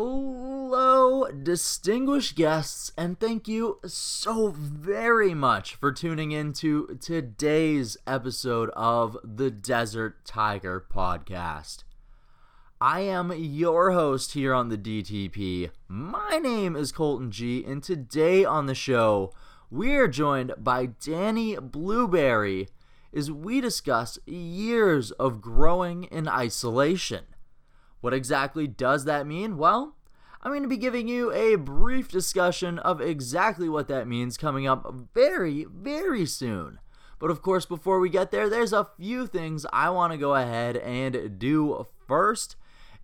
Hello, distinguished guests, and thank you so very much for tuning in to today's episode of the Desert Tiger Podcast. I am your host here on the DTP. My name is Colton G, and today on the show, we're joined by Danny Blueberry as we discuss years of growing in isolation. What exactly does that mean? Well, I'm going to be giving you a brief discussion of exactly what that means coming up very, very soon. But of course, before we get there, there's a few things I want to go ahead and do first.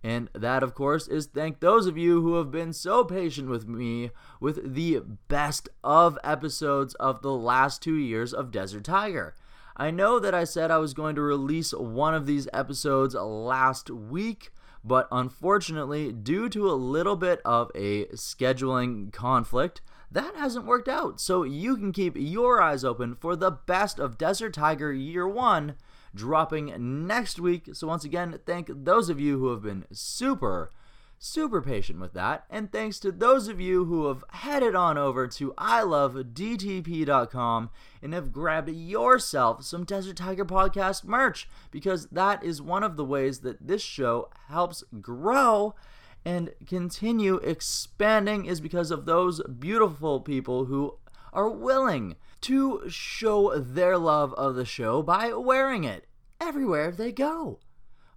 And that, of course, is thank those of you who have been so patient with me with the best of episodes of the last two years of Desert Tiger. I know that I said I was going to release one of these episodes last week, but unfortunately, due to a little bit of a scheduling conflict, that hasn't worked out. So you can keep your eyes open for the best of Desert Tiger Year 1 dropping next week. So, once again, thank those of you who have been super, super patient with that. And thanks to those of you who have headed on over to ilovedtp.com and have grabbed yourself some Desert Tiger Podcast merch, because that is one of the ways that this show helps grow and continue expanding is because of those beautiful people who are willing to show their love of the show by wearing it everywhere they go.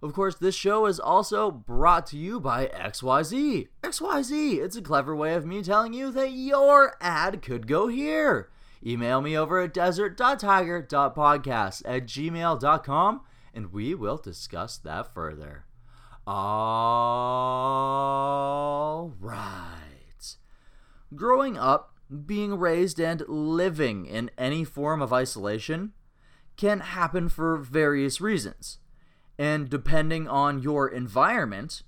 Of course, this show is also brought to you by XYZ. XYZ, it's a clever way of me telling you that your ad could go here. Email me over at desert.tiger.podcast at gmail.com and we will discuss that further. All right. Growing up, being raised and living in any form of isolation can happen for various reasons. And depending on your environment,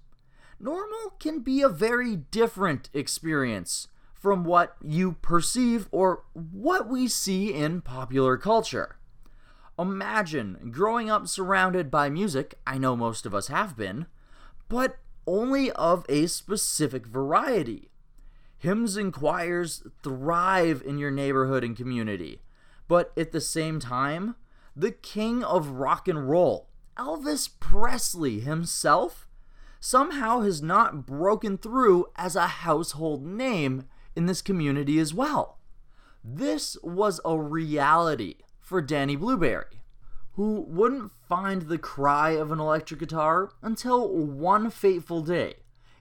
normal can be a very different experience from what you perceive or what we see in popular culture. Imagine growing up surrounded by music, I know most of us have been, but only of a specific variety. Hymns and choirs thrive in your neighborhood and community. But at the same time, the king of rock and roll, Elvis Presley himself, somehow has not broken through as a household name in this community as well. This was a reality for Danny Blueberry, who wouldn't find the cry of an electric guitar until one fateful day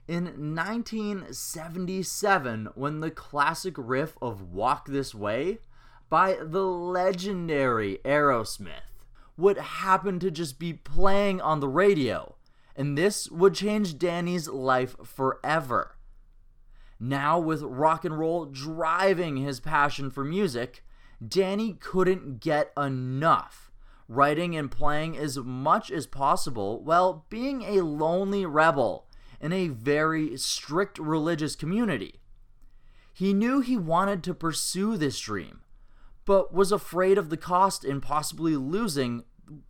in 1977 when the classic riff of Walk This Way by the legendary Aerosmith would happen to just be playing on the radio, and this would change Danny's life forever. Now, with rock and roll driving his passion for music, Danny couldn't get enough, writing and playing as much as possible while being a lonely rebel in a very strict religious community. He knew he wanted to pursue this dream, but was afraid of the cost and possibly losing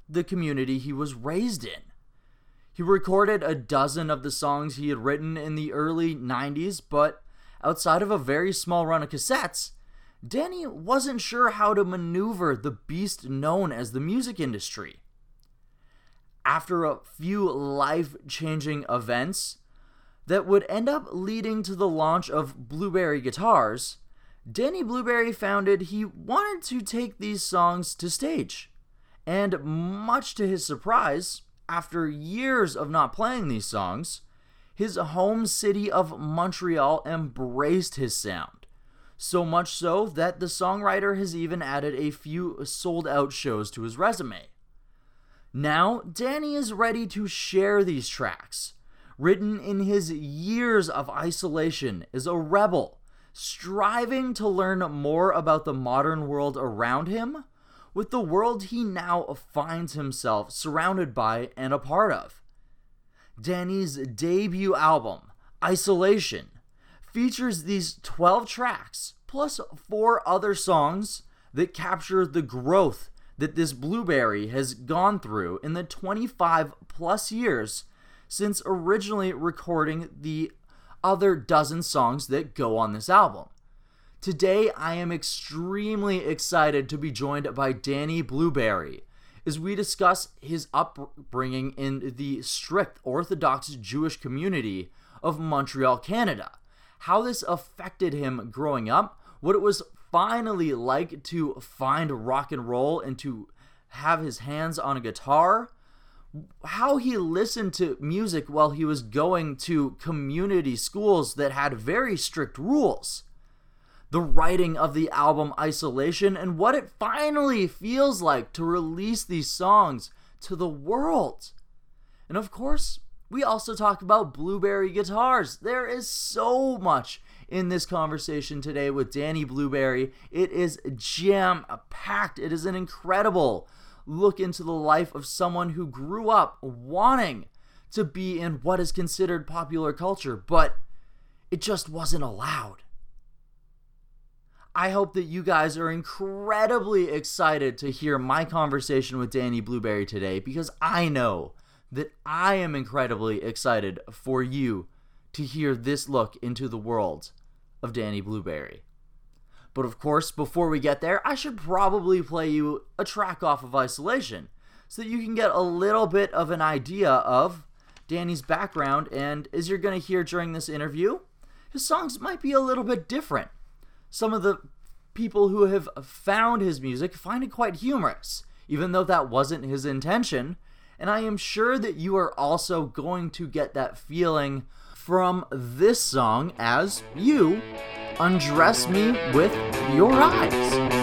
the community he was raised in. He recorded a dozen of the songs he had written in the early 90s, but outside of a very small run of cassettes, Danny wasn't sure how to maneuver the beast known as the music industry. After a few life changing events, that would end up leading to the launch of Blueberry Guitars, Danny Blueberry founded he wanted to take these songs to stage. And much to his surprise, after years of not playing these songs, his home city of Montreal embraced his sound. So much so that the songwriter has even added a few sold out shows to his resume. Now, Danny is ready to share these tracks written in his years of isolation, is a rebel, striving to learn more about the modern world around him with the world he now finds himself surrounded by and a part of. Danny's debut album, Isolation, features these 12 tracks plus four other songs that capture the growth that this blueberry has gone through in the 25 plus years since originally recording the other dozen songs that go on this album. Today, I am extremely excited to be joined by Danny Blueberry as we discuss his upbringing in the strict Orthodox Jewish community of Montreal, Canada, how this affected him growing up, what it was finally like to find rock and roll and to have his hands on a guitar, how he listened to music while he was going to community schools that had very strict rules the writing of the album Isolation, and what it finally feels like to release these songs to the world. And of course, we also talk about Blueberry guitars. There is so much in this conversation today with Danny Blueberry. It is jam packed, it is an incredible look into the life of someone who grew up wanting to be in what is considered popular culture, but it just wasn't allowed. I hope that you guys are incredibly excited to hear my conversation with Danny Blueberry today because I know that I am incredibly excited for you to hear this look into the world of Danny Blueberry. But of course, before we get there, I should probably play you a track off of Isolation so that you can get a little bit of an idea of Danny's background. And as you're going to hear during this interview, his songs might be a little bit different some of the people who have found his music find it quite humorous, even though that wasn't his intention. And I am sure that you are also going to get that feeling from this song as you undress me with your eyes.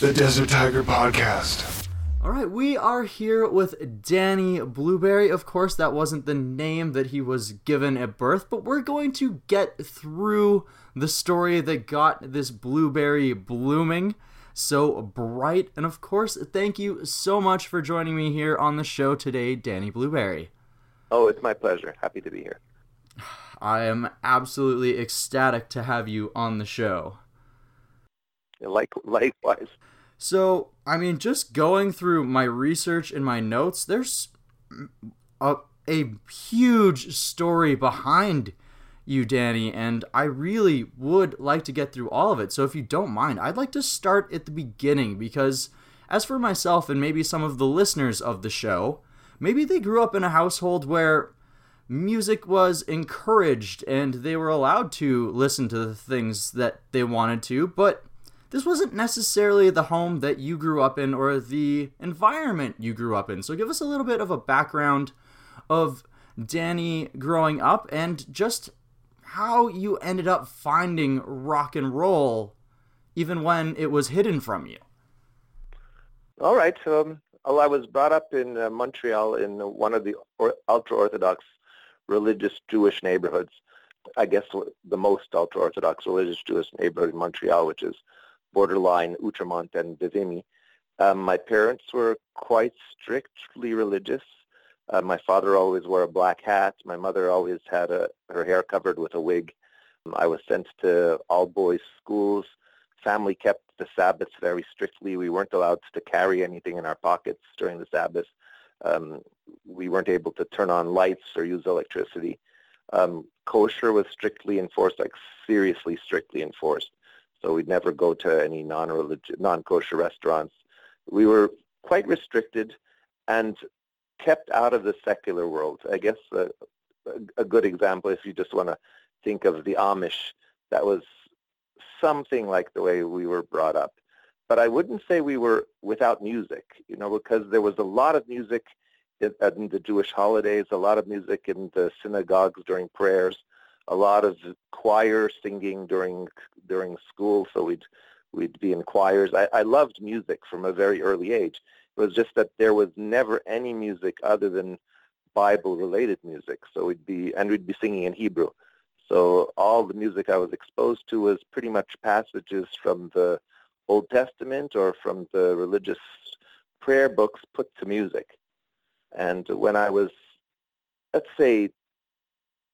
The Desert Tiger Podcast. All right, we are here with Danny Blueberry. Of course, that wasn't the name that he was given at birth, but we're going to get through the story that got this blueberry blooming so bright. And of course, thank you so much for joining me here on the show today, Danny Blueberry. Oh, it's my pleasure. Happy to be here. I am absolutely ecstatic to have you on the show. Like likewise. So, I mean, just going through my research and my notes, there's a, a huge story behind you, Danny, and I really would like to get through all of it. So, if you don't mind, I'd like to start at the beginning because, as for myself and maybe some of the listeners of the show, maybe they grew up in a household where music was encouraged and they were allowed to listen to the things that they wanted to, but this wasn't necessarily the home that you grew up in or the environment you grew up in. So give us a little bit of a background of Danny growing up and just how you ended up finding rock and roll even when it was hidden from you. All right. Um, well, I was brought up in uh, Montreal in one of the or- ultra-Orthodox religious Jewish neighborhoods. I guess the most ultra-Orthodox religious Jewish neighborhood in Montreal, which is borderline Outremont and Vimy. Um, my parents were quite strictly religious. Uh, my father always wore a black hat. My mother always had a, her hair covered with a wig. Um, I was sent to all boys schools. Family kept the Sabbath very strictly. We weren't allowed to carry anything in our pockets during the Sabbath. Um, we weren't able to turn on lights or use electricity. Um, kosher was strictly enforced, like seriously strictly enforced. So we'd never go to any non-religious, non-kosher restaurants. We were quite restricted and kept out of the secular world. I guess a, a good example, if you just want to think of the Amish, that was something like the way we were brought up. But I wouldn't say we were without music, you know, because there was a lot of music in, in the Jewish holidays, a lot of music in the synagogues during prayers, a lot of choir singing during during school. So we'd we'd be in choirs. I, I loved music from a very early age. It was just that there was never any music other than Bible-related music. So we'd be and we'd be singing in Hebrew. So all the music I was exposed to was pretty much passages from the Old Testament or from the religious prayer books put to music. And when I was, let's say,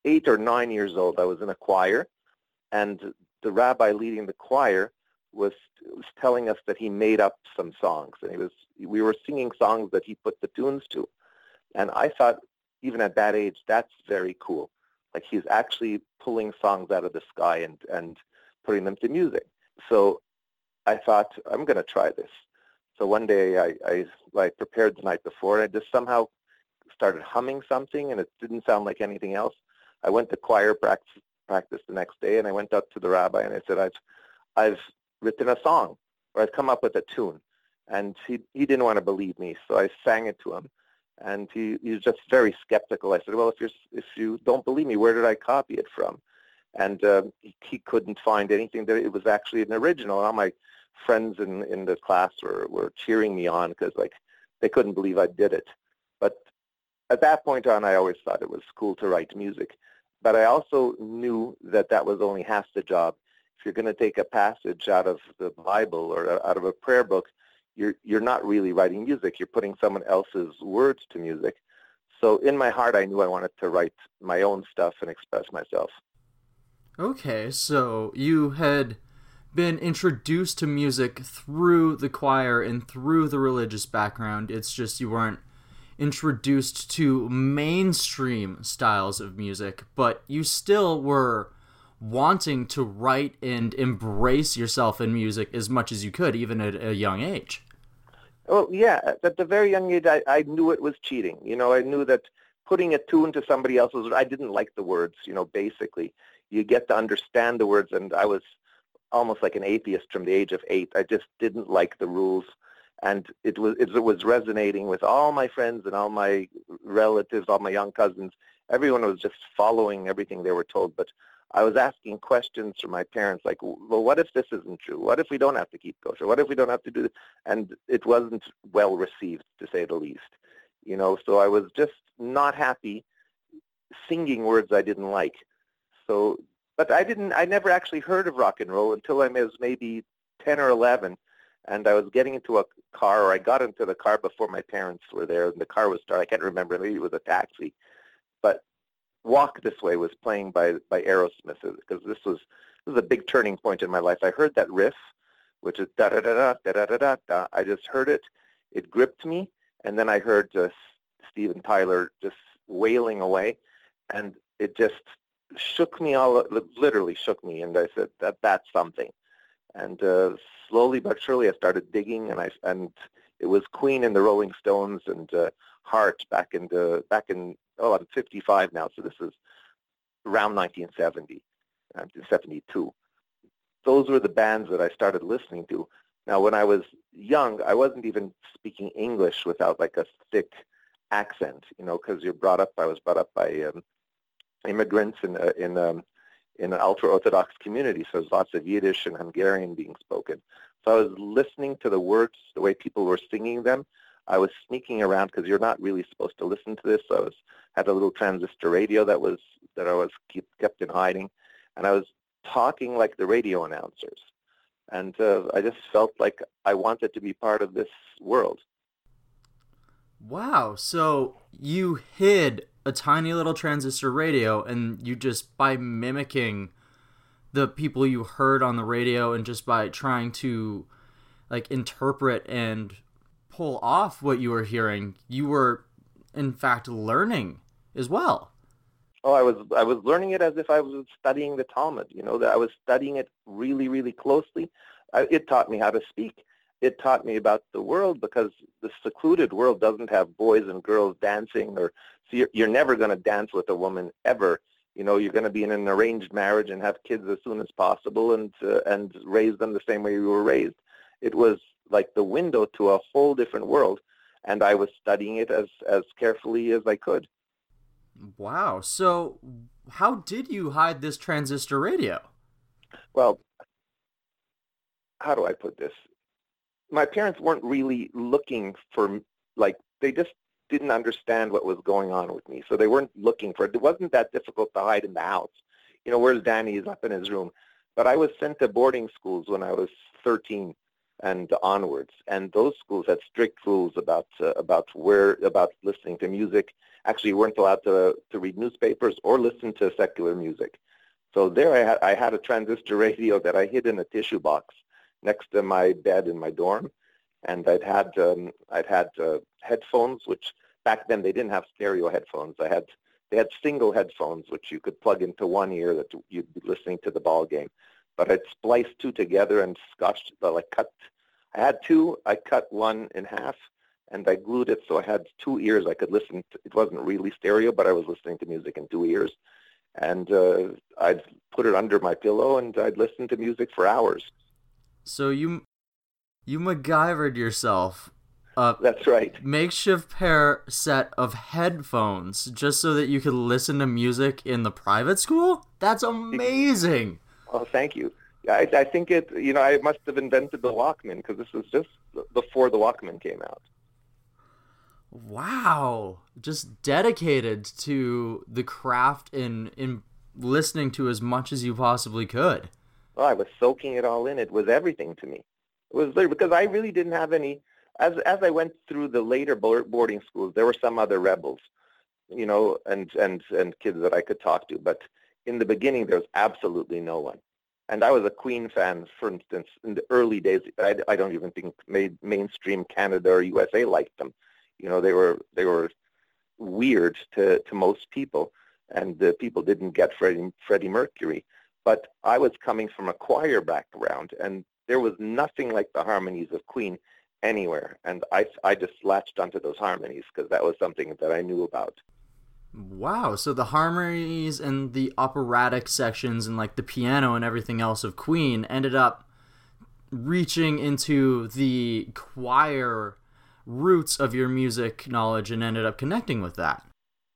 eight or nine years old, I was in a choir, and the rabbi leading the choir was, was telling us that he made up some songs, and he was we were singing songs that he put the tunes to, and I thought, even at that age, that's very cool. Like he's actually pulling songs out of the sky and and putting them to music. So I thought I'm going to try this. So one day I, I, I prepared the night before and I just somehow started humming something and it didn't sound like anything else. I went to choir practice, practice the next day and I went up to the rabbi and I said, I've, I've written a song or I've come up with a tune. And he, he didn't want to believe me, so I sang it to him. And he, he was just very skeptical. I said, well, if, you're, if you don't believe me, where did I copy it from? And uh, he, he couldn't find anything that it was actually an original. And all my friends in, in the class were, were cheering me on because like they couldn't believe I did it. But at that point on, I always thought it was cool to write music. But I also knew that that was only half the job. If you're going to take a passage out of the Bible or out of a prayer book, you're you're not really writing music. You're putting someone else's words to music. So in my heart, I knew I wanted to write my own stuff and express myself. Okay, so you had been introduced to music through the choir and through the religious background. It's just you weren't introduced to mainstream styles of music, but you still were wanting to write and embrace yourself in music as much as you could, even at a young age. Well, yeah, at the very young age, I, I knew it was cheating. You know, I knew that putting a tune to somebody else's, I didn't like the words, you know, basically. You get to understand the words, and I was almost like an atheist from the age of eight. I just didn't like the rules, and it was it was resonating with all my friends and all my relatives, all my young cousins. Everyone was just following everything they were told, but I was asking questions from my parents like, well, what if this isn't true? What if we don't have to keep kosher? What if we don't have to do this? And it wasn't well received, to say the least. You know, so I was just not happy singing words I didn't like. So, but I didn't, I never actually heard of rock and roll until I was maybe 10 or 11. And I was getting into a car, or I got into the car before my parents were there, and the car was started. I can't remember. Maybe it was a taxi. But Walk This Way was playing by, by Aerosmith because this was, this was a big turning point in my life. I heard that riff, which is da-da-da-da, da-da-da-da. I just heard it. It gripped me. And then I heard just Steven Tyler just wailing away. And it just shook me all, literally shook me. And I said, that that's something. And uh, slowly but surely I started digging and I, and it was Queen and the Rolling Stones and uh, Heart back in the, back in, oh, I'm 55 now. So this is around 1970, 1972. Those were the bands that I started listening to. Now, when I was young, I wasn't even speaking English without like a thick accent, you know, because you're brought up. I was brought up by um, immigrants in a, in um, in an ultra-Orthodox community, so there's lots of Yiddish and Hungarian being spoken. So I was listening to the words, the way people were singing them. I was sneaking around because you're not really supposed to listen to this. So I was had a little transistor radio that was that I was keep, kept in hiding, and I was talking like the radio announcers and uh, I just felt like I wanted to be part of this world. Wow! So you hid a tiny little transistor radio, and you just by mimicking the people you heard on the radio, and just by trying to like interpret and pull off what you were hearing, you were in fact learning as well. Oh, I was I was learning it as if I was studying the Talmud. You know that I was studying it really, really closely. I, it taught me how to speak. It taught me about the world because the secluded world doesn't have boys and girls dancing, or so you're, you're never going to dance with a woman ever. You know, you're going to be in an arranged marriage and have kids as soon as possible, and uh, and raise them the same way you were raised. It was like the window to a whole different world, and I was studying it as as carefully as I could. Wow. So, how did you hide this transistor radio? Well, how do I put this? My parents weren't really looking for, like, they just didn't understand what was going on with me. So they weren't looking for it. It wasn't that difficult to hide in the house. You know, where's Danny? He's up in his room. But I was sent to boarding schools when I was 13 and onwards. And those schools had strict rules about uh, about where about listening to music. Actually, you weren't allowed to to read newspapers or listen to secular music. So there, I had I had a transistor radio that I hid in a tissue box next to my bed in my dorm, and I'd had um, I'd had uh, headphones, which back then they didn't have stereo headphones. I had they had single headphones, which you could plug into one ear that you'd be listening to the ball game. But I'd spliced two together and scotched, like cut I had two. I cut one in half, and I glued it so I had two ears. I could listen. To, it wasn't really stereo, but I was listening to music in two ears. And uh, I'd put it under my pillow, and I'd listen to music for hours. So you you MacGyvered yourself a That's right. makeshift pair set of headphones just so that you could listen to music in the private school? That's amazing. Oh, thank you. I, I think it, you know, I must have invented the Walkman because this was just before the Walkman came out. Wow. Just dedicated to the craft in in listening to as much as you possibly could. Well, I was soaking it all in. It was everything to me. It was because I really didn't have any. As as I went through the later boarding schools, there were some other rebels, you know, and and and kids that I could talk to. But in the beginning, there was absolutely no one and I was a Queen fan, for instance, in the early days. I, I don't even think made mainstream Canada or USA liked them. You know, they were they were weird to to most people, and the people didn't get Freddie Freddie Mercury. But I was coming from a choir background, and there was nothing like the harmonies of Queen anywhere, and I I just latched onto those harmonies because that was something that I knew about. Wow, so the harmonies and the operatic sections and like the piano and everything else of Queen ended up reaching into the choir roots of your music knowledge and ended up connecting with that.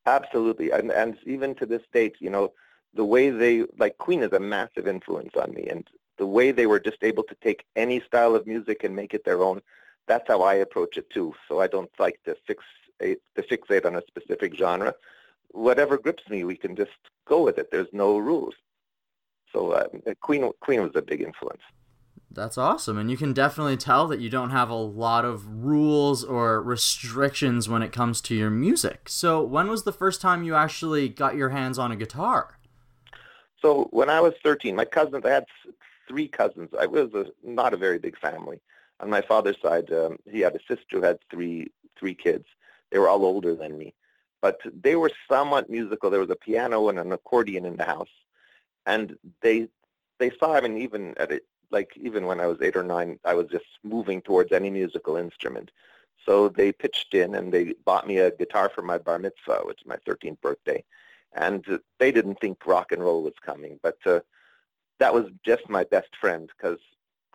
Absolutely. And and even to this date, you know, the way they like Queen is a massive influence on me, and the way they were just able to take any style of music and make it their own. That's how I approach it too. So I don't like to fix to fixate on a specific genre. Whatever grips me, we can just go with it. There's no rules. So uh, Queen Queen was a big influence. That's awesome. And you can definitely tell that you don't have a lot of rules or restrictions when it comes to your music. So, when was the first time you actually got your hands on a guitar? So, when I was 13, my cousins, I had three cousins. I was a, not a very big family. On my father's side, um, he had a sister who had three three kids. They were all older than me, but they were somewhat musical. There was a piano and an accordion in the house, and they they saw. I mean, even at it, like even when I was eight or nine, I was just moving towards any musical instrument. So they pitched in and they bought me a guitar for my bar mitzvah, which is my 13th birthday. And they didn't think rock and roll was coming, but uh, that was just my best friend because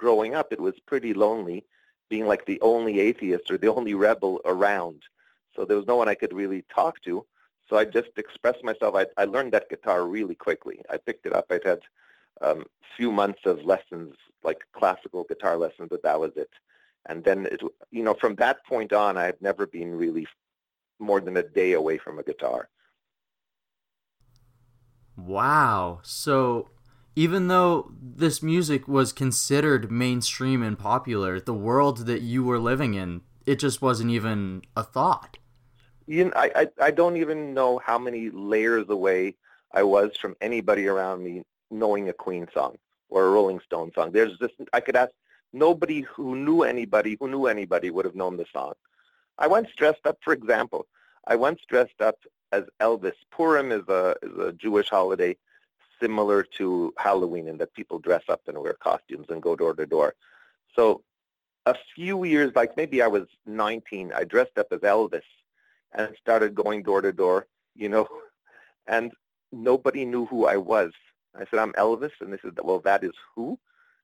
growing up, it was pretty lonely being like the only atheist or the only rebel around. So there was no one I could really talk to. So I just expressed myself. I, I learned that guitar really quickly. I picked it up. I'd had a um, few months of lessons, like classical guitar lessons, but that was it. And then, it, you know, from that point on, I've never been really more than a day away from a guitar. Wow. So even though this music was considered mainstream and popular, the world that you were living in, it just wasn't even a thought. You know, I, I, I don't even know how many layers away I was from anybody around me knowing a Queen song or a Rolling Stone song. There's just I could ask nobody who knew anybody who knew anybody would have known the song. I once dressed up, for example, I once dressed up as Elvis. Purim is a is a Jewish holiday similar to Halloween in that people dress up and wear costumes and go door to door. So a few years, like maybe I was 19, I dressed up as Elvis and started going door to door, you know, and nobody knew who I was. I said, I'm Elvis, and they said, well, that is who?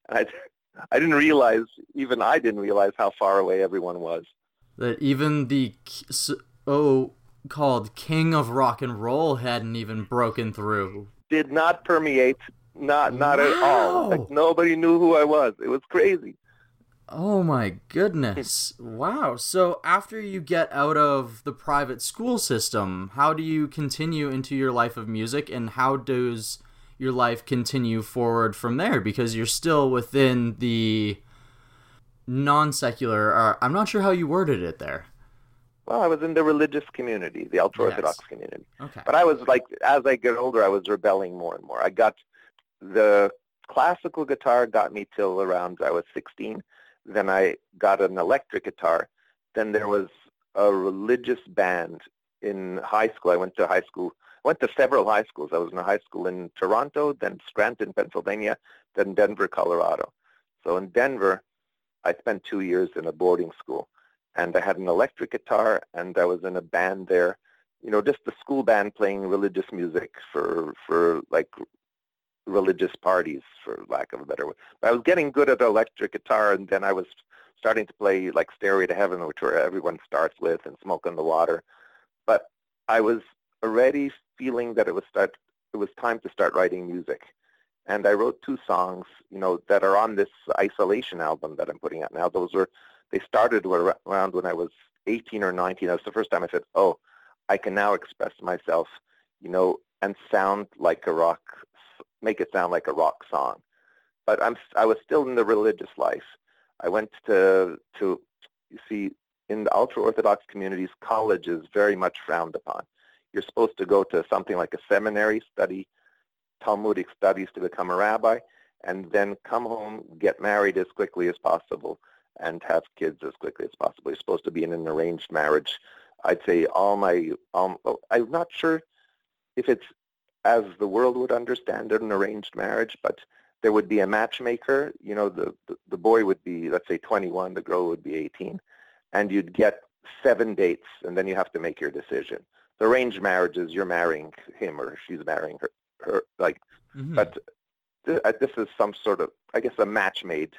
And I, I didn't realize, even I didn't realize how far away everyone was. That even the oh called King of Rock and Roll hadn't even broken through did not permeate, not not wow. at all. Like, nobody knew who I was. It was crazy. Oh my goodness. wow. So after you get out of the private school system, how do you continue into your life of music and how does your life continue forward from there because you're still within the non-secular uh, I'm not sure how you worded it there. Well, I was in the religious community, the ultra-Orthodox yes. community. Okay. But I was like, as I get older, I was rebelling more and more. I got the classical guitar got me till around I was 16. Then I got an electric guitar. Then there was a religious band in high school. I went to high school. I went to several high schools. I was in a high school in Toronto, then Scranton, Pennsylvania, then Denver, Colorado. So in Denver, I spent two years in a boarding school and I had an electric guitar, and I was in a band there. You know, just the school band playing religious music for for like religious parties, for lack of a better word. But I was getting good at electric guitar, and then I was starting to play like Stairway to Heaven, which where everyone starts with, and Smoke on the Water. But I was already feeling that it was start it was time to start writing music. And I wrote two songs, you know, that are on this isolation album that I'm putting out now. Those were they started around when I was 18 or 19. That was the first time I said, oh, I can now express myself, you know, and sound like a rock, make it sound like a rock song. But I'm, I was still in the religious life. I went to, to you see, in the ultra-Orthodox communities, college is very much frowned upon. You're supposed to go to something like a seminary, study Talmudic studies to become a rabbi, and then come home, get married as quickly as possible, and have kids as quickly as possible. You're supposed to be in an arranged marriage. I'd say all my, um, I'm not sure if it's as the world would understand it, an arranged marriage, but there would be a matchmaker. You know, the, the, the boy would be, let's say, 21, the girl would be 18, and you'd get seven dates, and then you have to make your decision. The arranged marriage is you're marrying him or she's marrying her, her like, mm-hmm. but th- uh, this is some sort of, I guess, a match-made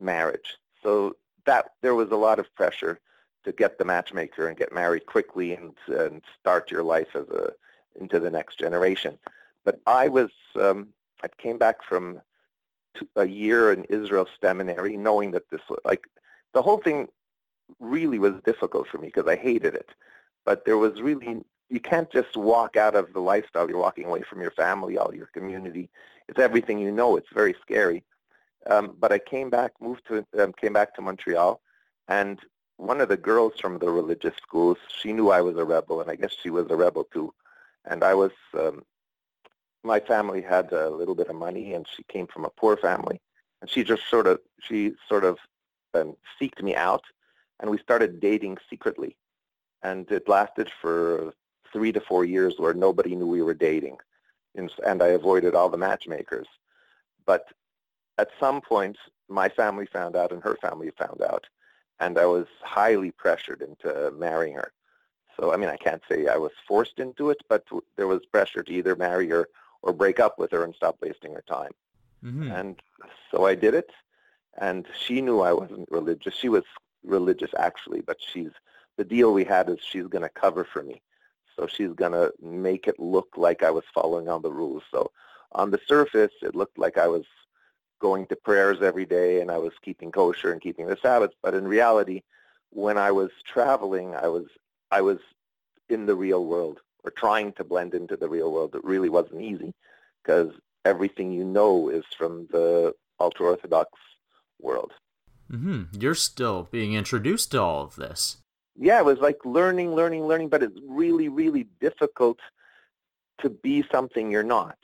marriage. So that there was a lot of pressure to get the matchmaker and get married quickly and, and start your life as a into the next generation. but I was, um, I came back from a year in Israel seminary knowing that this, like, the whole thing really was difficult for me because I hated it. But there was really, you can't just walk out of the lifestyle. You're walking away from your family, all your community. It's everything you know. It's very scary. Um, but I came back, moved to, um, came back to Montreal, and one of the girls from the religious schools, she knew I was a rebel, and I guess she was a rebel too. And I was, um, my family had a little bit of money, and she came from a poor family, and she just sort of, she sort of um, seeked me out, and we started dating secretly, and it lasted for three to four years where nobody knew we were dating, and, and I avoided all the matchmakers. But at some point, my family found out, and her family found out, and I was highly pressured into marrying her. So, I mean, I can't say I was forced into it, but there was pressure to either marry her or break up with her and stop wasting her time. Mm-hmm. And so I did it, and she knew I wasn't religious. She was religious actually, but she's the deal we had is she's going to cover for me. So she's going to make it look like I was following all the rules. So on the surface, it looked like I was going to prayers every day and I was keeping kosher and keeping the Sabbath. But in reality, when I was traveling, I was I was in the real world or trying to blend into the real world. It really wasn't easy because everything you know is from the ultra-Orthodox world. Mm-hmm. You're still being introduced to all of this. Yeah, it was like learning, learning, learning, but it's really, really difficult to be something you're not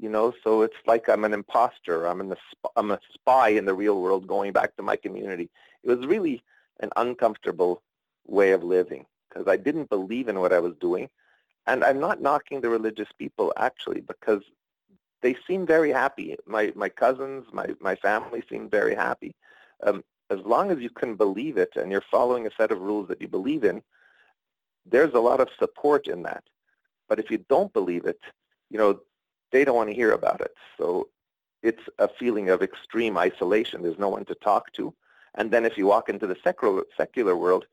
you know so it's like i'm an imposter. I'm the i'm a spy in the real world going back to my community. It was really an uncomfortable way of living because i didn't believe in what i was doing. And i'm not knocking the religious people actually because they seem very happy. My my cousins my my family seemed very happy. Um, as long as you can believe it and you're following a set of rules that you believe in there's a lot of support in that. But if you don't believe it you know they don't want to hear about it. So it's a feeling of extreme isolation. There's no one to talk to. And then if you walk into the secular, secular world,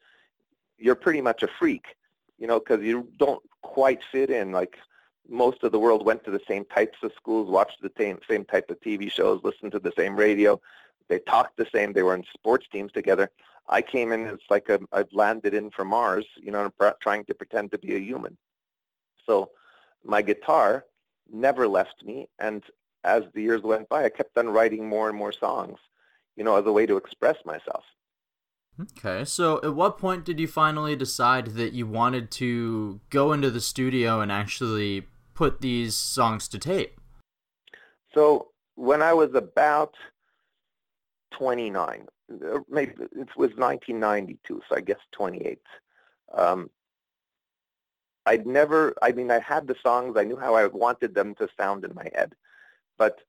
you're pretty much a freak, you know, because you don't quite fit in. Like most of the world went to the same types of schools, watched the same, same type of TV shows, listened to the same radio. They talked the same. They were in sports teams together. I came in, it's like i I've landed in from Mars, you know, trying to pretend to be a human. So my guitar never left me. And as the years went by, I kept on writing more and more songs, you know, as a way to express myself. Okay, so at what point did you finally decide that you wanted to go into the studio and actually put these songs to tape? So when I was about 29, uh, maybe it was 1992, so I guess 28. Um, I'd never, I mean, I had the songs, I knew how I wanted them to sound in my head, but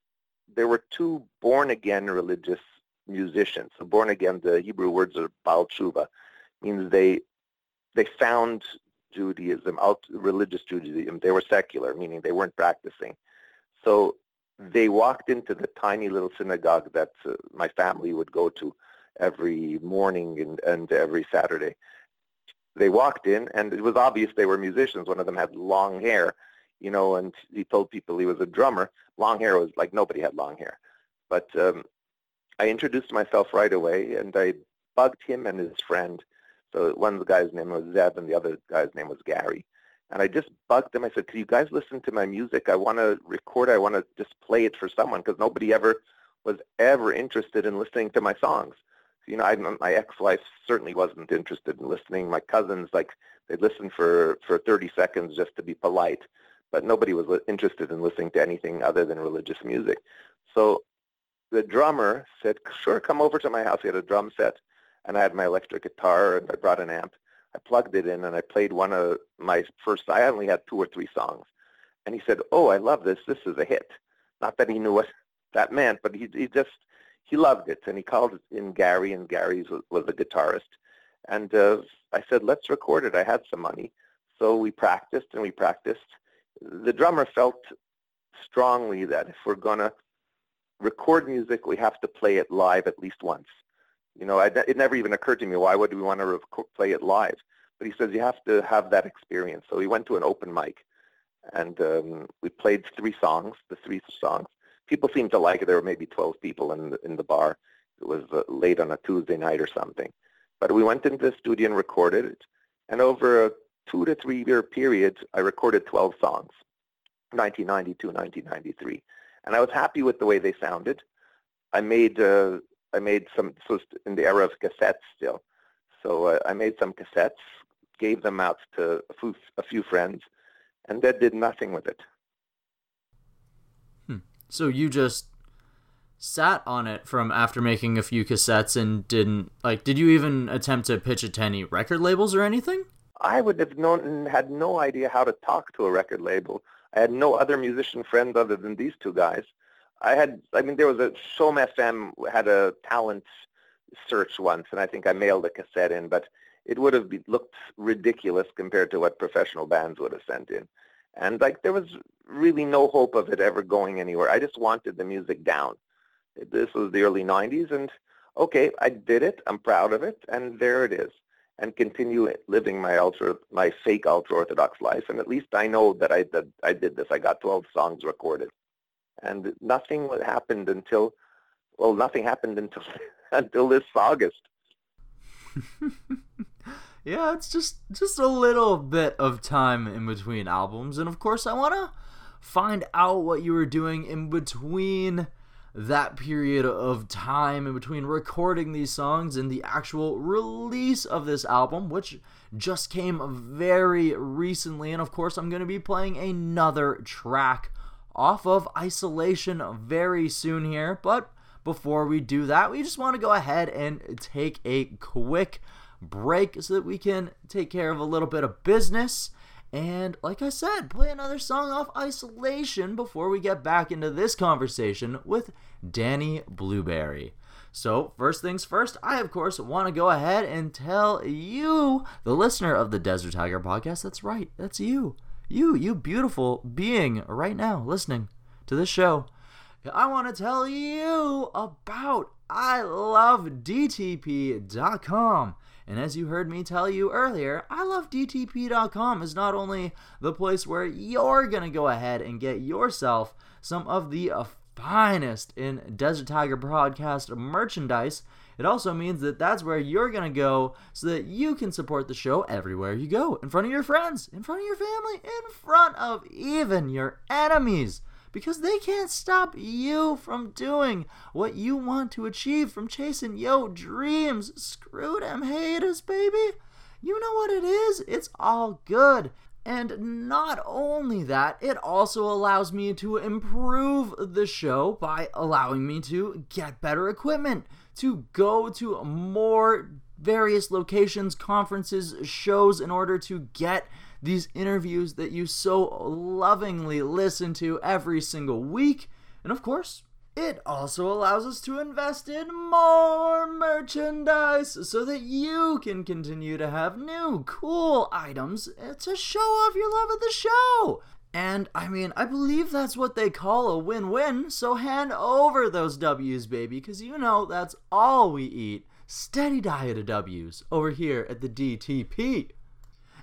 there were two born-again religious musicians. So born again, the Hebrew words are Baal Tshuva, means they, they found Judaism, out, religious Judaism. They were secular, meaning they weren't practicing. So they walked into the tiny little synagogue that uh, my family would go to every morning and, and every Saturday they walked in, and it was obvious they were musicians. One of them had long hair, you know, and he told people he was a drummer. Long hair was like nobody had long hair. But um, I introduced myself right away, and I bugged him and his friend. So one guy's name was Zeb, and the other guy's name was Gary. And I just bugged them. I said, "Can you guys listen to my music? I want to record. I want to just play it for someone because nobody ever was ever interested in listening to my songs." You know, I, my ex-wife certainly wasn't interested in listening. My cousins, like, they'd listen for, for 30 seconds just to be polite, but nobody was interested in listening to anything other than religious music. So the drummer said, sure, come over to my house. He had a drum set, and I had my electric guitar, and I brought an amp. I plugged it in, and I played one of my first, I only had two or three songs. And he said, oh, I love this. This is a hit. Not that he knew what that meant, but he, he just he loved it, and he called in Gary, and Gary was, a guitarist. And uh, I said, let's record it. I had some money. So we practiced and we practiced. The drummer felt strongly that if we're going to record music, we have to play it live at least once. You know, I, it never even occurred to me, why would we want to rec- play it live? But he says you have to have that experience. So we went to an open mic, and um, we played three songs, the three songs. People seemed to like it. There were maybe 12 people in the, in the bar. It was uh, late on a Tuesday night or something. But we went into the studio and recorded it. And over a two to three year period, I recorded 12 songs, 1992, 1993. And I was happy with the way they sounded. I made, uh, I made some, was in the era of cassettes still. So uh, I made some cassettes, gave them out to a few, a few friends, and that did nothing with it. So you just sat on it from after making a few cassettes and didn't like did you even attempt to pitch it to any record labels or anything? I would have known had no idea how to talk to a record label. I had no other musician friends other than these two guys. I had i mean there was a CHOM fm had a talent search once and i think i mailed a cassette in but it would have looked ridiculous compared to what professional bands would have sent in and like there was really no hope of it ever going anywhere i just wanted the music down this was the early 90s, and okay, I did it. I'm proud of it, and there it is. And continue living my ultra, my fake ultra-Orthodox life. And at least I know that I, that I did this. I got 12 songs recorded. And nothing happened until, well, nothing happened until, until this August. yeah, it's just just a little bit of time in between albums, and of course, I want to find out what you were doing in between that period of time in between recording these songs and the actual release of this album, which just came very recently. And of course, I'm going to be playing another track off of Isolation very soon here. But before we do that, we just want to go ahead and take a quick break so that we can take care of a little bit of business and like I said, play another song off Isolation before we get back into this conversation with Danny Blueberry. So, first things first, I of course want to go ahead and tell you, the listener of the Desert Tiger podcast, that's right, that's you. You, you beautiful being right now listening to this show. I want to tell you about ilovedtp.com. And as you heard me tell you earlier, I love DTP.com is not only the place where you're going to go ahead and get yourself some of the finest in Desert Tiger Podcast merchandise. It also means that that's where you're going to go so that you can support the show everywhere you go in front of your friends, in front of your family, in front of even your enemies because they can't stop you from doing what you want to achieve, from chasing your dreams. Screw them haters, baby. You know what it is? It's all good. And not only that, it also allows me to improve the show by allowing me to get better equipment, to go to more various locations, conferences, shows in order to get these interviews that you so lovingly listen to every single week. And of course, it also allows us to invest in more merchandise so that you can continue to have new cool items to show off your love of the show. And I mean, I believe that's what they call a win win, so hand over those W's, baby, because you know that's all we eat. Steady diet of W's over here at the DTP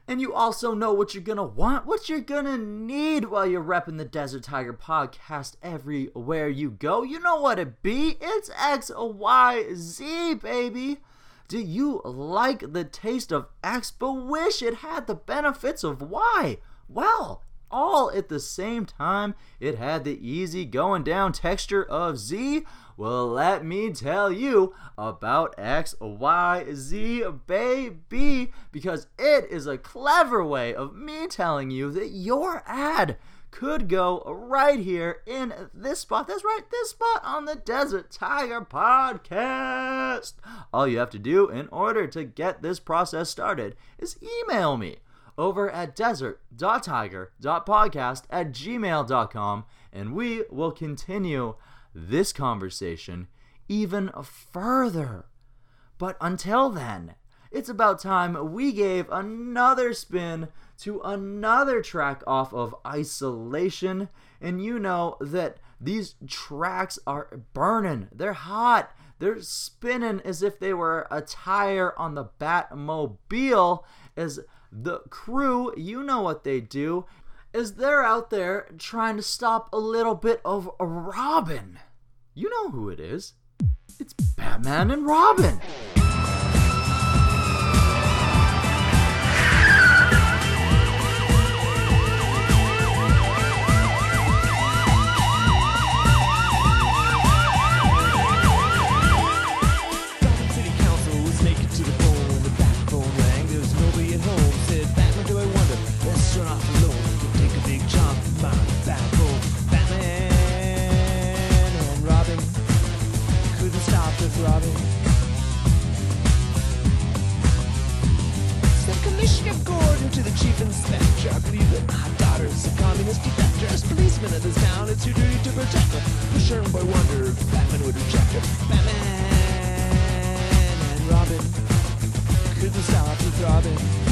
and you also know what you're gonna want, what you're gonna need while you're repping the Desert Tiger podcast everywhere you go. You know what it be? It's X Y Z, baby. Do you like the taste of X but wish it had the benefits of Y? Well, all at the same time, it had the easy going down texture of Z well, let me tell you about XYZ Baby because it is a clever way of me telling you that your ad could go right here in this spot. That's right, this spot on the Desert Tiger podcast. All you have to do in order to get this process started is email me over at desert.tiger.podcast at gmail.com and we will continue this conversation even further. But until then, it's about time we gave another spin to another track off of Isolation. And you know that these tracks are burning, they're hot, they're spinning as if they were a tire on the Batmobile. As the crew, you know what they do. is they're out there trying to stop a little bit of Robin. You know who it is. It's Batman and Robin. Stop the throbbing. Said Commissioner Gordon to the chief inspector. I believe that my daughter's a communist defector. As policeman of this town, it's your duty to protect her. Her and boy wonder if Batman would reject her. Batman and Robin couldn't stop the throbbing.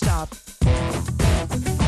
Couldn't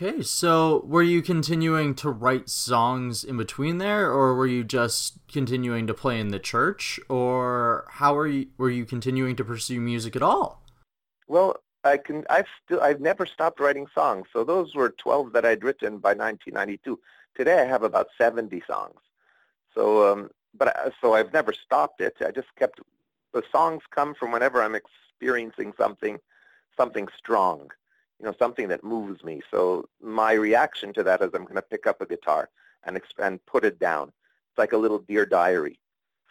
Okay, so were you continuing to write songs in between there, or were you just continuing to play in the church, or how are you? Were you continuing to pursue music at all? Well, I can. I've still. I've never stopped writing songs. So those were 12 that I'd written by 1992. Today I have about 70 songs. So, um, but I, so I've never stopped it. I just kept. The songs come from whenever I'm experiencing something, something strong, you know, something that moves me. So my reaction to that is I'm going to pick up a guitar and exp- and put it down. It's like a little dear diary.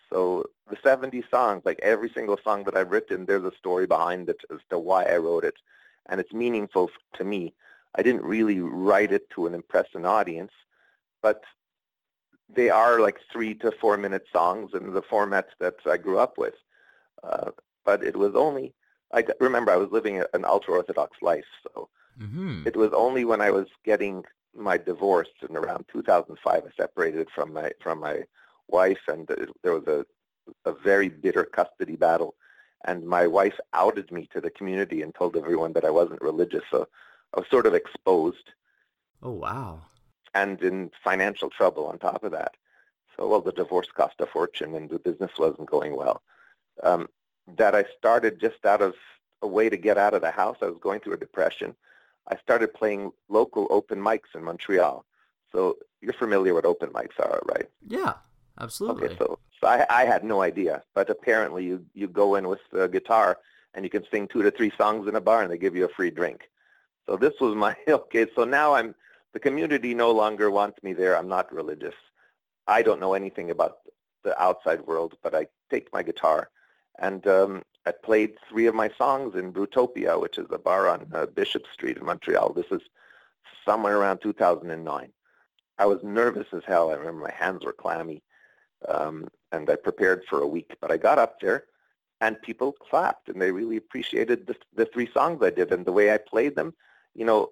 So the 70 songs, like every single song that I've written, there's a story behind it as to why I wrote it. And it's meaningful to me. I didn't really write it to an impress an audience, but they are like three to four minute songs in the formats that I grew up with. Uh, but it was only, I remember I was living an ultra-Orthodox life. So Mm-hmm. it was only when I was getting my divorce in around 2005, I separated from my from my wife, and it, there was a a very bitter custody battle, and my wife outed me to the community and told everyone that I wasn't religious. So I was sort of exposed Oh wow. and in financial trouble on top of that. So, well, the divorce cost a fortune and the business wasn't going well. Um, that I started just out of a way to get out of the house. I was going through a depression. I started playing local open mics in Montreal. So you're familiar with open mics are, right? Yeah, absolutely. Okay, so, so I, I had no idea, but apparently you, you go in with a guitar and you can sing two to three songs in a bar and they give you a free drink. So this was my, okay, so now I'm, the community no longer wants me there. I'm not religious. I don't know anything about the outside world, but I take my guitar and um, I played three of my songs in Brutopia, which is a bar on uh, Bishop Street in Montreal. This is somewhere around 2009. I was nervous as hell. I remember my hands were clammy, um, and I prepared for a week. But I got up there, and people clapped, and they really appreciated the, the three songs I did and the way I played them. You know,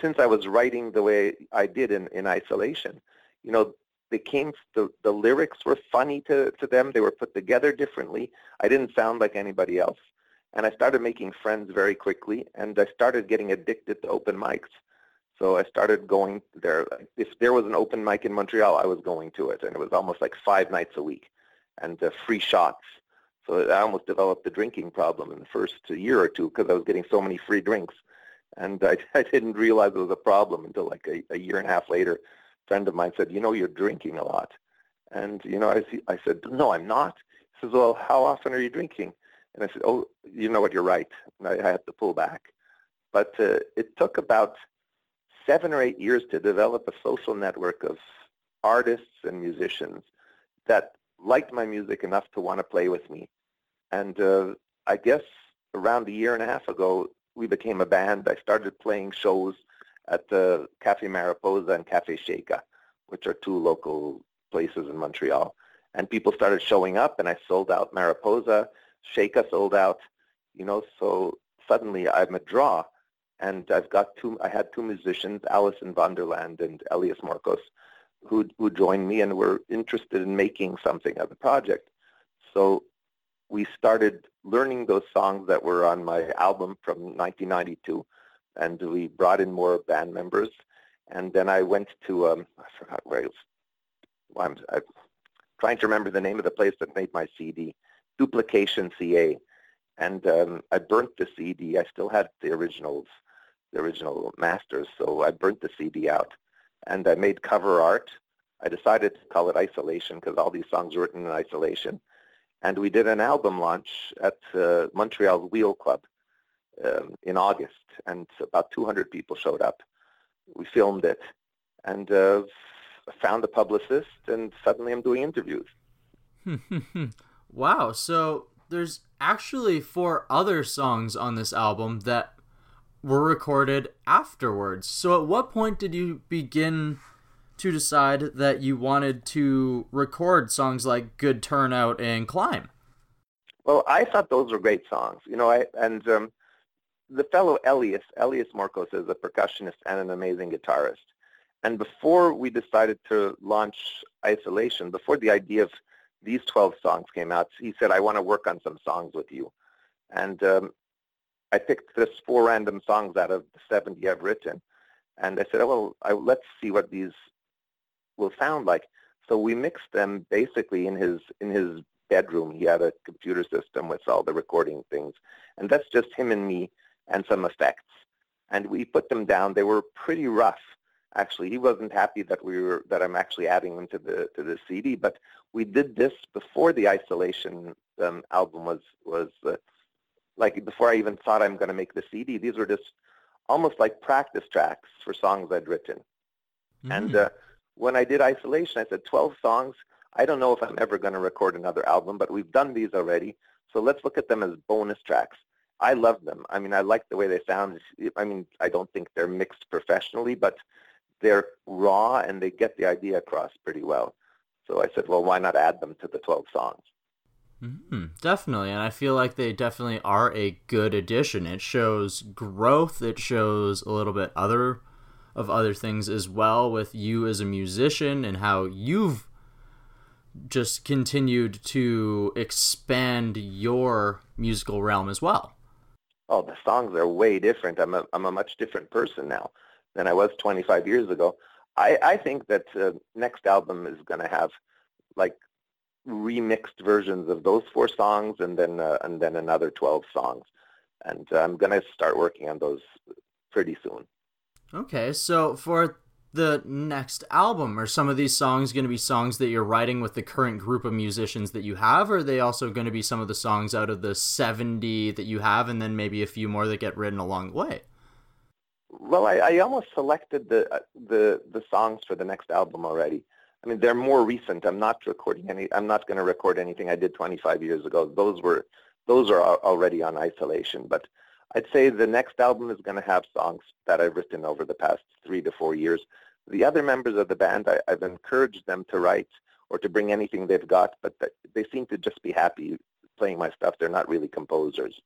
since I was writing the way I did in, in isolation, you know, they came, the, the lyrics were funny to, to them. They were put together differently. I didn't sound like anybody else. And I started making friends very quickly, and I started getting addicted to open mics. So I started going there. If there was an open mic in Montreal, I was going to it, and it was almost like five nights a week, and uh, free shots. So I almost developed a drinking problem in the first year or two because I was getting so many free drinks, and I, I didn't realize it was a problem until like a, a year and a half later. Friend of mine said, "You know, you're drinking a lot," and you know, I, see, I said, "No, I'm not." He says, "Well, how often are you drinking?" And I said, "Oh, you know what? You're right." I, I had to pull back, but uh, it took about seven or eight years to develop a social network of artists and musicians that liked my music enough to want to play with me. And uh, I guess around a year and a half ago, we became a band. I started playing shows at the Cafe Mariposa and Cafe Shaka, which are two local places in Montreal. And people started showing up, and I sold out Mariposa. Shaka sold out, you know, so suddenly I'm a draw and I've got two. I had two musicians, Alison Vonderland and Elias Marcos, who who joined me and were interested in making something of the project. So we started learning those songs that were on my album from 1992, and we brought in more band members. And then I went to um, I forgot where I was. I'm, I'm trying to remember the name of the place that made my CD, Duplication CA and um, I burnt the CD. I still had the originals, the original masters, so I burnt the CD out, and I made cover art. I decided to call it Isolation because all these songs were written in isolation, and we did an album launch at uh, Montreal's Wheel Club um, in August, and about 200 people showed up. We filmed it, and uh, found a publicist, and suddenly I'm doing interviews. wow. So there's actually four other songs on this album that were recorded afterwards. So at what point did you begin to decide that you wanted to record songs like Good Turnout and Climb? Well, I thought those were great songs. You know, I and um, the fellow Elias, Elias Marcos is a percussionist and an amazing guitarist. And before we decided to launch Isolation, before the idea of these 12 songs came out, he said, I want to work on some songs with you. And um, I picked just four random songs out of the 70 I've written. And I said, oh, well, I, let's see what these will sound like. So we mixed them basically in his in his bedroom. He had a computer system with all the recording things. And that's just him and me and some effects. And we put them down. They were pretty rough actually he wasn't happy that we were that I'm actually adding them to the to the CD. But we did this before the Isolation um, album was was uh, like before I even thought I'm going to make the CD. These were just almost like practice tracks for songs I'd written. Mm-hmm. And uh, when I did Isolation, I said 12 songs. I don't know if I'm ever going to record another album, but we've done these already. So let's look at them as bonus tracks. I love them. I mean, I like the way they sound. I mean, I don't think they're mixed professionally, but they're raw and they get the idea across pretty well. So I said, well, why not add them to the 12 songs? Mm-hmm, definitely, and I feel like they definitely are a good addition. It shows growth. It shows a little bit other of other things as well with you as a musician and how you've just continued to expand your musical realm as well. Oh, the songs are way different. I'm a I'm a much different person now than I was 25 years ago. I I think that uh, next album is going to have like remixed versions of those four songs and then uh, and then another 12 songs. And I'm going to start working on those pretty soon. Okay, so for the next album, are some of these songs going to be songs that you're writing with the current group of musicians that you have, or are they also going to be some of the songs out of the 70 that you have, and then maybe a few more that get written along the way? Well, I, I almost selected the uh, the the songs for the next album already. I mean, they're more recent. I'm not recording any. I'm not going to record anything I did 25 years ago. Those were those are already on isolation. But I'd say the next album is going to have songs that I've written over the past three to four years. The other members of the band, I, I've encouraged them to write or to bring anything they've got, but they seem to just be happy playing my stuff. They're not really composers.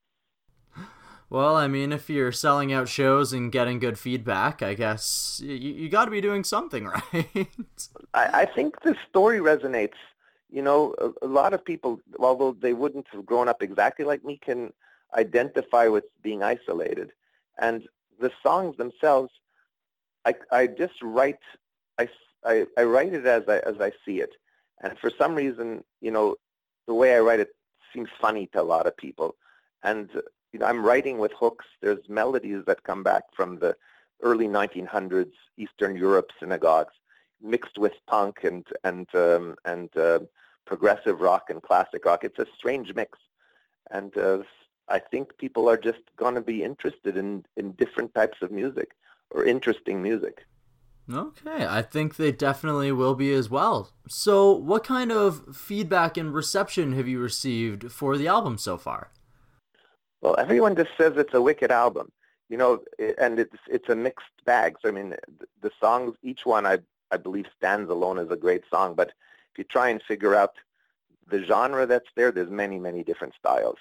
Well, I mean, if you're selling out shows and getting good feedback, I guess you, you got to be doing something right. I, I think the story resonates. You know, a, a lot of people, although they wouldn't have grown up exactly like me, can identify with being isolated. And the songs themselves, I, I just write, I, I, I write it as I, as I see it. And for some reason, you know, the way I write it seems funny to a lot of people. And you know, I'm writing with hooks. There's melodies that come back from the early 1900s Eastern Europe synagogues, mixed with punk and and um, and uh, progressive rock and classic rock. It's a strange mix, and uh, I think people are just going to be interested in in different types of music or interesting music. Okay, I think they definitely will be as well. So, what kind of feedback and reception have you received for the album so far? Well, everyone just says it's a wicked album, you know, and it's it's a mixed bag. So I mean, the songs, each one I I believe stands alone as a great song. But if you try and figure out the genre that's there, there's many many different styles.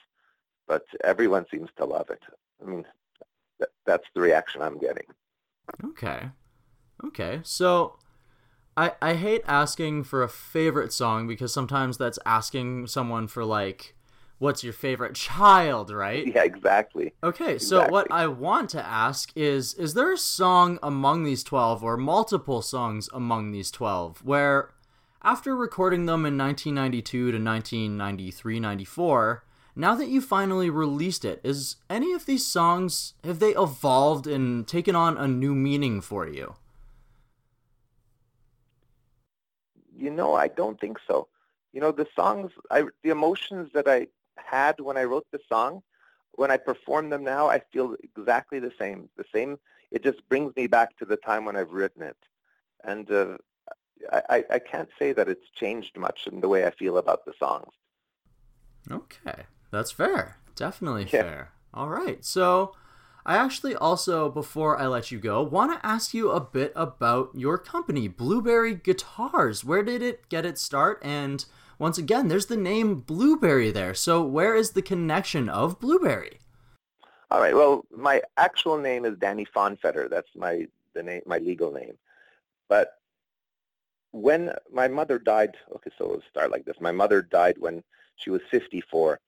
But everyone seems to love it. I mean, that, that's the reaction I'm getting. Okay, okay. So I I hate asking for a favorite song because sometimes that's asking someone for like what's your favorite child, right? Yeah, exactly. Okay, so exactly. what I want to ask is is there a song among these 12 or multiple songs among these 12 where after recording them in 1992 to 1993 94 now that you finally released it is any of these songs have they evolved and taken on a new meaning for you you know i don't think so you know the songs i the emotions that i had when I wrote the song, when I perform them now, I feel exactly the same. The same. It just brings me back to the time when I've written it, and uh, I, I can't say that it's changed much in the way I feel about the songs. Okay, that's fair. Definitely yeah. fair. All right, so. I actually also, before I let you go, want to ask you a bit about your company, Blueberry Guitars. Where did it get its start, and once again, there's the name Blueberry there. So where is the connection of Blueberry? All right. Well, my actual name is Danny Fonfetter. That's my the name, my legal name. But when my mother died, okay, so we'll start like this. My mother died when she was 54,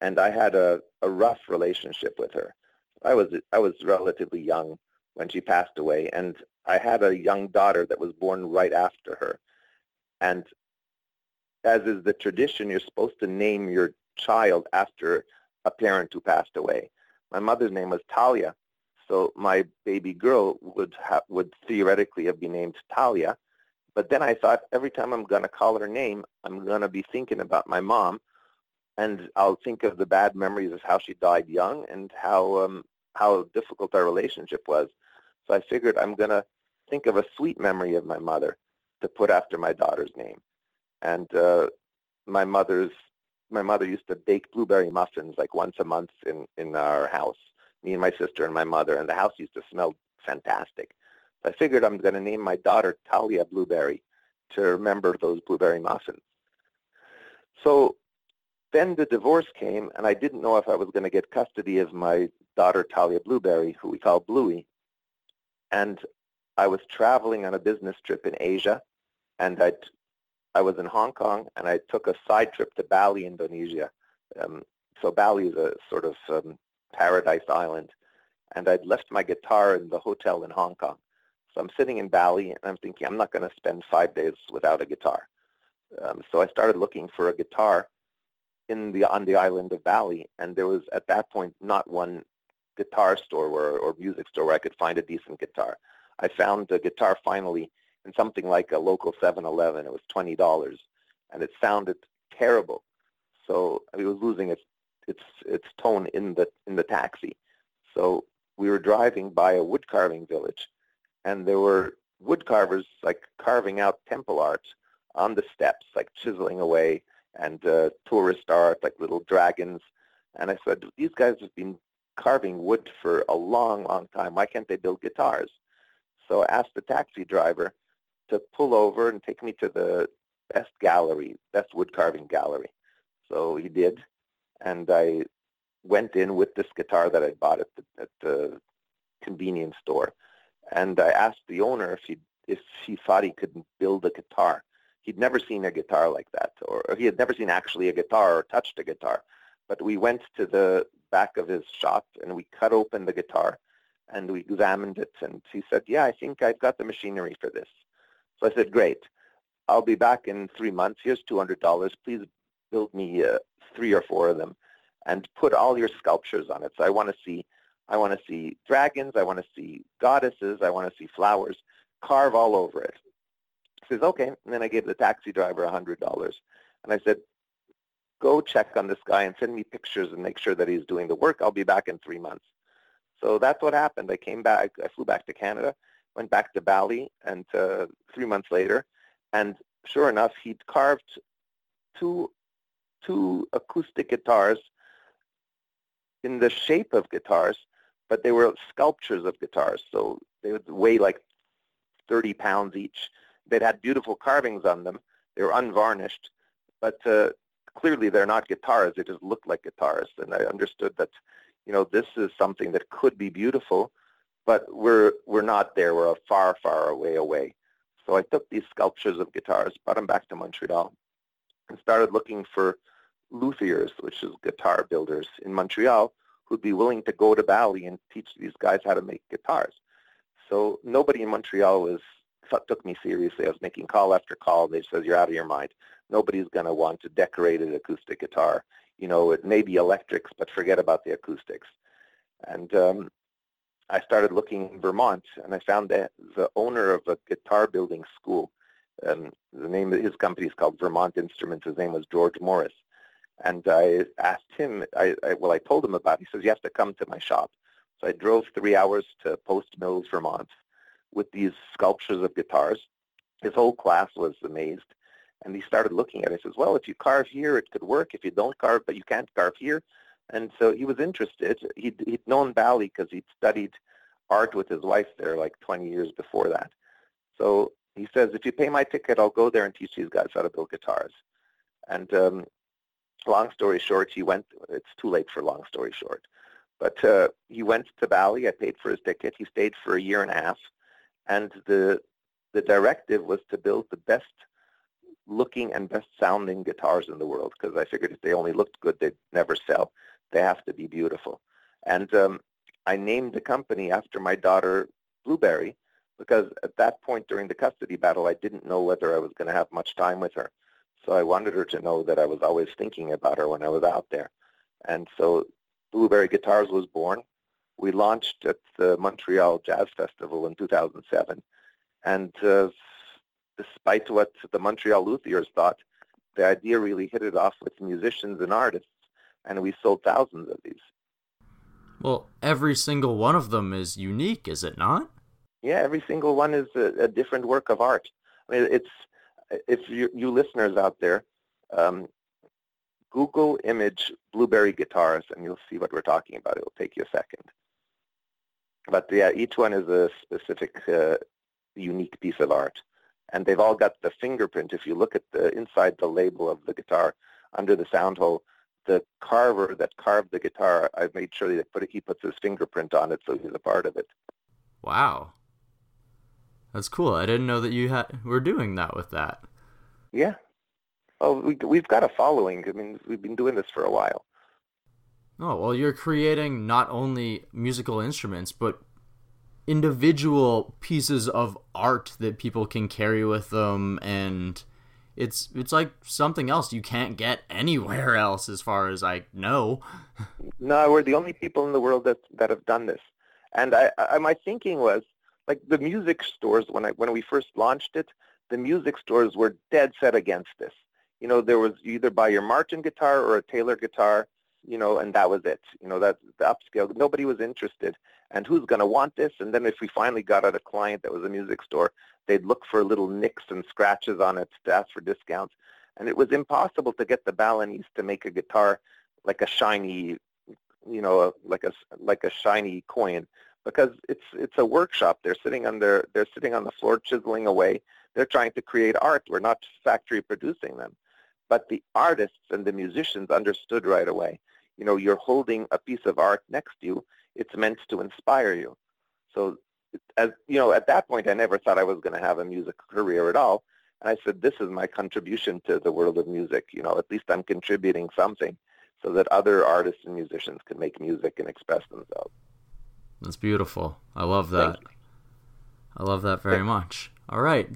and I had a, a rough relationship with her. I was I was relatively young when she passed away, and I had a young daughter that was born right after her. And as is the tradition, you're supposed to name your child after a parent who passed away. My mother's name was Talia, so my baby girl would ha- would theoretically have been named Talia. But then I thought every time I'm going to call her name, I'm going to be thinking about my mom, and I'll think of the bad memories of how she died young and how um, how difficult our relationship was. So I figured I'm to think of a sweet memory of my mother to put after my daughter's name and uh, my mother's my mother used to bake blueberry muffins like once a month in in our house. Me and my sister and my mother, and the house used to smell fantastic. So I figured I'm to name my daughter Talia Blueberry to remember those blueberry muffins. So then the divorce came, and I didn't know if I was going to get custody of my daughter Talia Blueberry, who we call Bluey. And I was traveling on a business trip in Asia, and I'd I was in Hong Kong and I took a side trip to Bali, Indonesia. Um, so Bali is a sort of um, paradise island, and I'd left my guitar in the hotel in Hong Kong. So I'm sitting in Bali and I'm thinking I'm not going to spend five days without a guitar. Um, so I started looking for a guitar in the on the island of Bali, and there was at that point not one guitar store where, or music store where I could find a decent guitar. I found a guitar finally in something like a local 7-Eleven. It was twenty dollars, and it sounded terrible. So it was losing its its its tone in the in the taxi. So we were driving by a wood carving village, and there were wood carvers like carving out temple art on the steps, like chiseling away, and uh, tourist art, like little dragons. And I said, these guys have been carving wood for a long, long time. Why can't they build guitars? So I asked the taxi driver to pull over and take me to the best gallery, best wood carving gallery. So he did, and I went in with this guitar that I bought at the, at the convenience store, and I asked the owner if he if he thought he could build a guitar. He'd never seen a guitar like that, or, he had never seen actually a guitar or touched a guitar. But we went to the back of his shop and we cut open the guitar and we examined it. And he said, "Yeah, I think I've got the machinery for this." So I said, "Great, I'll be back in three months. Here's two hundred dollars. Please build me uh, three or four of them, and put all your sculptures on it. So I want to see, I want to see dragons. I want to see goddesses. I want to see flowers. Carve all over it." Says, "Okay." And then I gave the taxi driver a hundred dollars, and I said, "Go check on this guy and send me pictures and make sure that he's doing the work. I'll be back in three months." So that's what happened. I came back. I flew back to Canada, went back to Bali, and uh, three months later, and sure enough, he'd carved two two acoustic guitars in the shape of guitars, but they were sculptures of guitars. So they would weigh like 30 pounds each. They'd had beautiful carvings on them. They were unvarnished, but uh, clearly they're not guitars. They just looked like guitars. And I understood that, you know, this is something that could be beautiful, but we're we're not there. We're a far, far away away. So I took these sculptures of guitars, brought them back to Montreal, and started looking for luthiers, which is guitar builders in Montreal, who'd be willing to go to Bali and teach these guys how to make guitars. So nobody in Montreal was took me seriously. I was making call after call. They said, "You're out of your mind. Nobody's going to want a decorated acoustic guitar. You know, it may be electrics, but forget about the acoustics." And um, I started looking in Vermont, and I found that the owner of a guitar building school. Um, the name of his company is called Vermont Instruments. His name was George Morris. And I asked him, I, I, well, I told him about it. He says, you have to come to my shop. So I drove three hours to Post Mills, Vermont, with these sculptures of guitars. His whole class was amazed. And he started looking at it. He says, well, if you carve here, it could work. If you don't carve, but you can't carve here. And so he was interested. He'd, he'd known Bali because he'd studied art with his wife there like 20 years before that. So he says, if you pay my ticket, I'll go there and teach these guys how to build guitars. And um, long story short, he went, it's too late for long story short, but uh, he went to Bali. I paid for his ticket. He stayed for a year and a half. And the, the directive was to build the best looking and best sounding guitars in the world because I figured if they only looked good, they'd never sell. They have to be beautiful. And um, I named the company after my daughter, Blueberry, because at that point during the custody battle, I didn't know whether I was going to have much time with her. So I wanted her to know that I was always thinking about her when I was out there. And so Blueberry Guitars was born. We launched at the Montreal Jazz Festival in 2007. And uh, despite what the Montreal luthiers thought, the idea really hit it off with musicians and artists. And we sold thousands of these. Well, every single one of them is unique, is it not? Yeah, every single one is a, a different work of art. I mean, it's if you, you listeners out there, um, Google image Blueberry guitars and you'll see what we're talking about. It'll take you a second. But yeah, each one is a specific, uh, unique piece of art. And they've all got the fingerprint. If you look at the inside the label of the guitar, under the sound hole, the carver that carved the guitar, I've made sure that put, he puts his fingerprint on it so he's a part of it. Wow. That's cool. I didn't know that you had were doing that with that. Yeah, Oh, we, we've got a following. I mean, we've been doing this for a while. Oh, well, you're creating not only musical instruments, but individual pieces of art that people can carry with them and it's it's like something else you can't get anywhere else as far as I know. No, we're the only people in the world that that have done this. And I, I my thinking was like the music stores when I when we first launched it, the music stores were dead set against this. You know, there was either buy your Martin guitar or a Taylor guitar, you know, and that was it. You know, that the upscale nobody was interested. And who's going to want this? And then if we finally got at a client that was a music store, they'd look for little nicks and scratches on it to ask for discounts. And it was impossible to get the Balinese to make a guitar like a shiny, you know, like a like a shiny coin because it's it's a workshop. They're sitting on their they're sitting on the floor chiseling away. They're trying to create art. We're not factory producing them. But the artists and the musicians understood right away. You know, you're holding a piece of art next to you. It's meant to inspire you. So as you know, at that point, I never thought I was going to have a music career at all. And I said, this is my contribution to the world of music. You know, at least I'm contributing something so that other artists and musicians can make music and express themselves. That's beautiful. I love that. I love that very much. All right.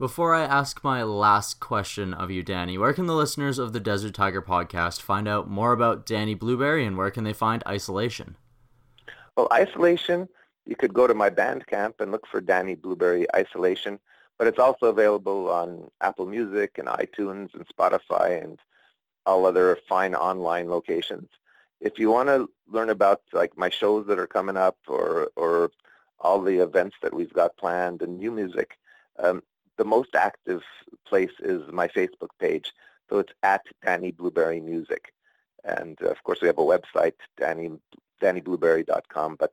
Before I ask my last question of you, Danny, where can the listeners of the Desert Tiger podcast find out more about Danny Blueberry and where can they find Isolation? Well, Isolation you could go to my Bandcamp and look for Danny Blueberry Isolation, but it's also available on Apple Music and iTunes and Spotify and all other fine online locations. If you want to learn about like my shows that are coming up or or all the events that we've got planned and new music, um, the most active place is my Facebook page. So it's at Danny Blueberry Music. And uh, of course we have a website, Danny, DannyBlueberry.com, but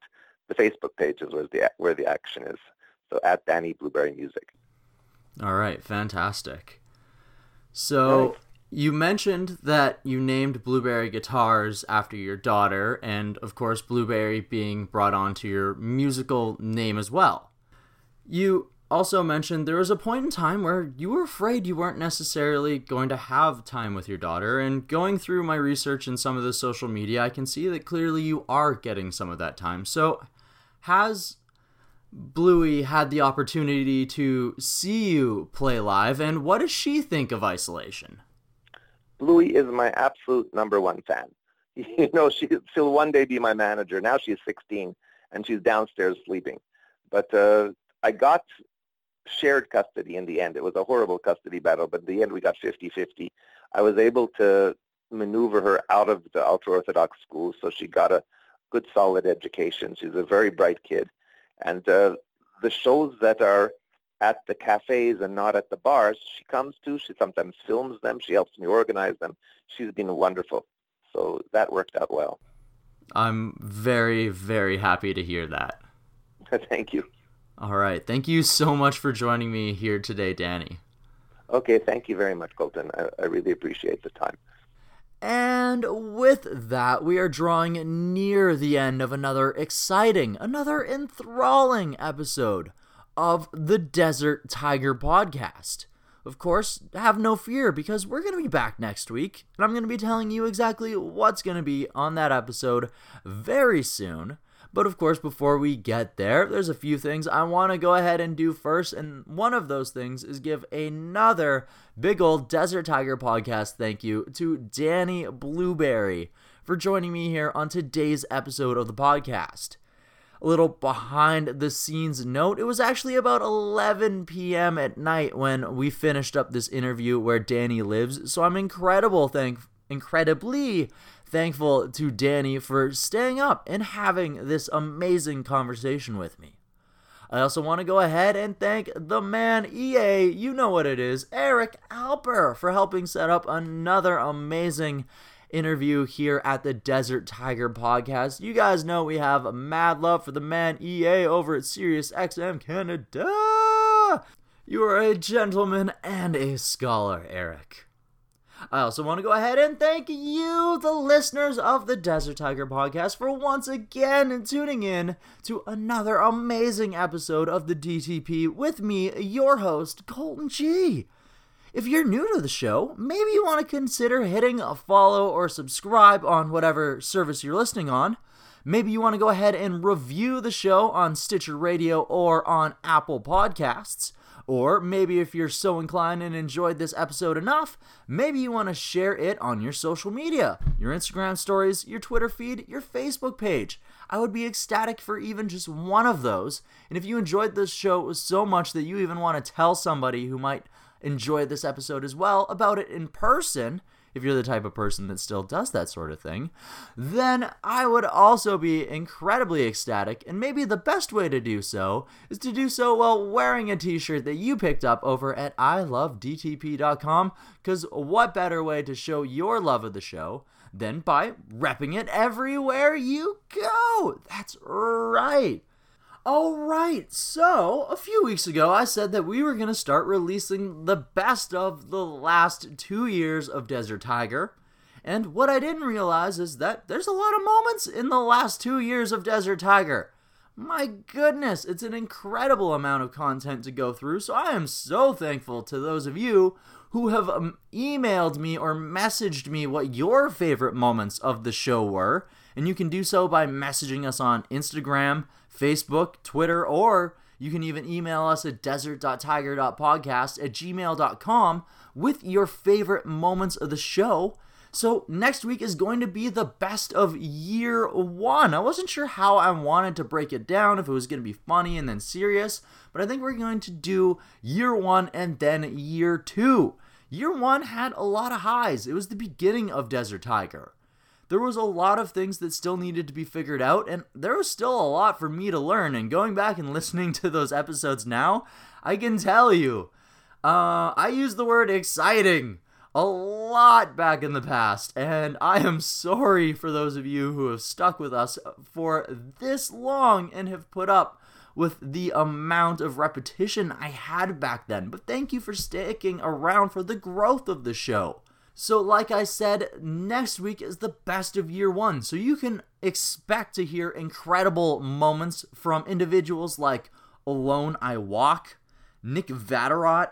the Facebook page is where the where the action is. So at Danny Blueberry Music. All right, fantastic. So Right. you mentioned that you named Blueberry Guitars after your daughter, and of course, Blueberry being brought onto your musical name as well. You also mentioned there was a point in time where you were afraid you weren't necessarily going to have time with your daughter, and going through my research and some of the social media, I can see that clearly you are getting some of that time. So, has Bluey had the opportunity to see you play live, and what does she think of isolation? Bluey is my absolute number one fan. You know, she, she'll one day be my manager. Now she's 16 and she's downstairs sleeping. But uh, I got shared custody in the end. It was a horrible custody battle, but in the end we got 50-50. I was able to maneuver her out of the ultra-Orthodox school, so she got a good, solid education. She's a very bright kid. And uh, the shows that are at the cafes and not at the bars, she comes to. She sometimes films them. She helps me organize them. She's been wonderful. So that worked out well. I'm very, very happy to hear that. Thank you. All right. Thank you so much for joining me here today, Danny. Okay, thank you very much, Colton. I, I really appreciate the time. And with that, we are drawing near the end of another exciting, another enthralling episode of the Desert Tiger Podcast. Of course, have no fear because we're going to be back next week, and I'm going to be telling you exactly what's going to be on that episode very soon. But of course, before we get there, there's a few things I want to go ahead and do first, and one of those things is give another big old Desert Tiger podcast thank you to Danny Blueberry for joining me here on today's episode of the podcast. A little behind the scenes note, it was actually about 11 p.m. at night when we finished up this interview where Danny lives, so I'm incredible thank incredibly thankful to Danny for staying up and having this amazing conversation with me. I also want to go ahead and thank the man EA, you know what it is, Eric Alper, for helping set up another amazing interview here at the Desert Tiger podcast. You guys know we have mad love for the man EA over at Sirius XM Canada. You are a gentleman and a scholar, Eric. I also want to go ahead and thank you, the listeners of the Desert Tiger podcast, for once again tuning in to another amazing episode of the DTP with me, your host, Colton G. If you're new to the show, maybe you want to consider hitting a follow or subscribe on whatever service you're listening on. Maybe you want to go ahead and review the show on Stitcher Radio or on Apple Podcasts. Or maybe if you're so inclined and enjoyed this episode enough, maybe you want to share it on your social media, your Instagram stories, your Twitter feed, your Facebook page. I would be ecstatic for even just one of those. And if you enjoyed this show so much that you even want to tell somebody who might enjoy this episode as well about it in person, if you're the type of person that still does that sort of thing, then I would also be incredibly ecstatic. And maybe the best way to do so is to do so while wearing a t shirt that you picked up over at ilovedtp.com. Because what better way to show your love of the show than by repping it everywhere you go? That's right. All right, so a few weeks ago, I said that we were going to start releasing the best of the last two years of Desert Tiger. And what I didn't realize is that there's a lot of moments in the last two years of Desert Tiger. My goodness, it's an incredible amount of content to go through, so I am so thankful to those of you who have um, emailed me or messaged me what your favorite moments of the show were. And you can do so by messaging us on Instagram, Facebook, Twitter, or you can even email us at desert.tiger.podcast at gmail.com with your favorite moments of the show. So, next week is going to be the best of year one. I wasn't sure how I wanted to break it down, if it was going to be funny and then serious, but I think we're going to do year one and then year two. Year one had a lot of highs, it was the beginning of Desert Tiger there was a lot of things that still needed to be figured out, and there was still a lot for me to learn. And going back and listening to those episodes now, I can tell you, uh, I used the word exciting a lot back in the past, and I am sorry for those of you who have stuck with us for this long and have put up with the amount of repetition I had back then. But thank you for sticking around for the growth of the show. So, like I said, next week is the best of year one. So, you can expect to hear incredible moments from individuals like Alone I Walk, Nick Vatterott,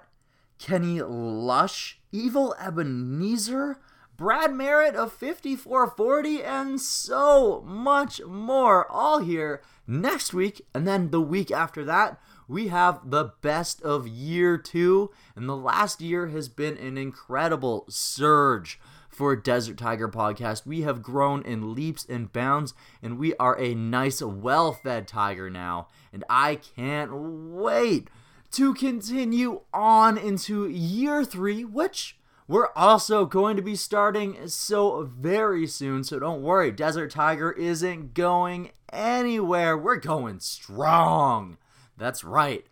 Kenny Lush, Evil Ebenezer, Brad Merritt of 5440, and so much more. All here next week. And then the week after that, we have the best of year two, and the last year has been an incredible surge for Desert Tiger Podcast. We have grown in leaps and bounds, and we are a nice, well fed tiger now. And I can't wait to continue on into year three, which we're also going to be starting so very soon. So don't worry, Desert Tiger isn't going anywhere. We're going strong. That's right.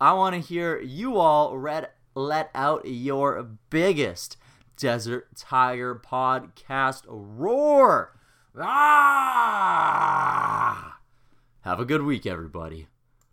I want to hear you all read, let out your biggest Desert Tiger podcast roar. Ah! Have a good week, everybody.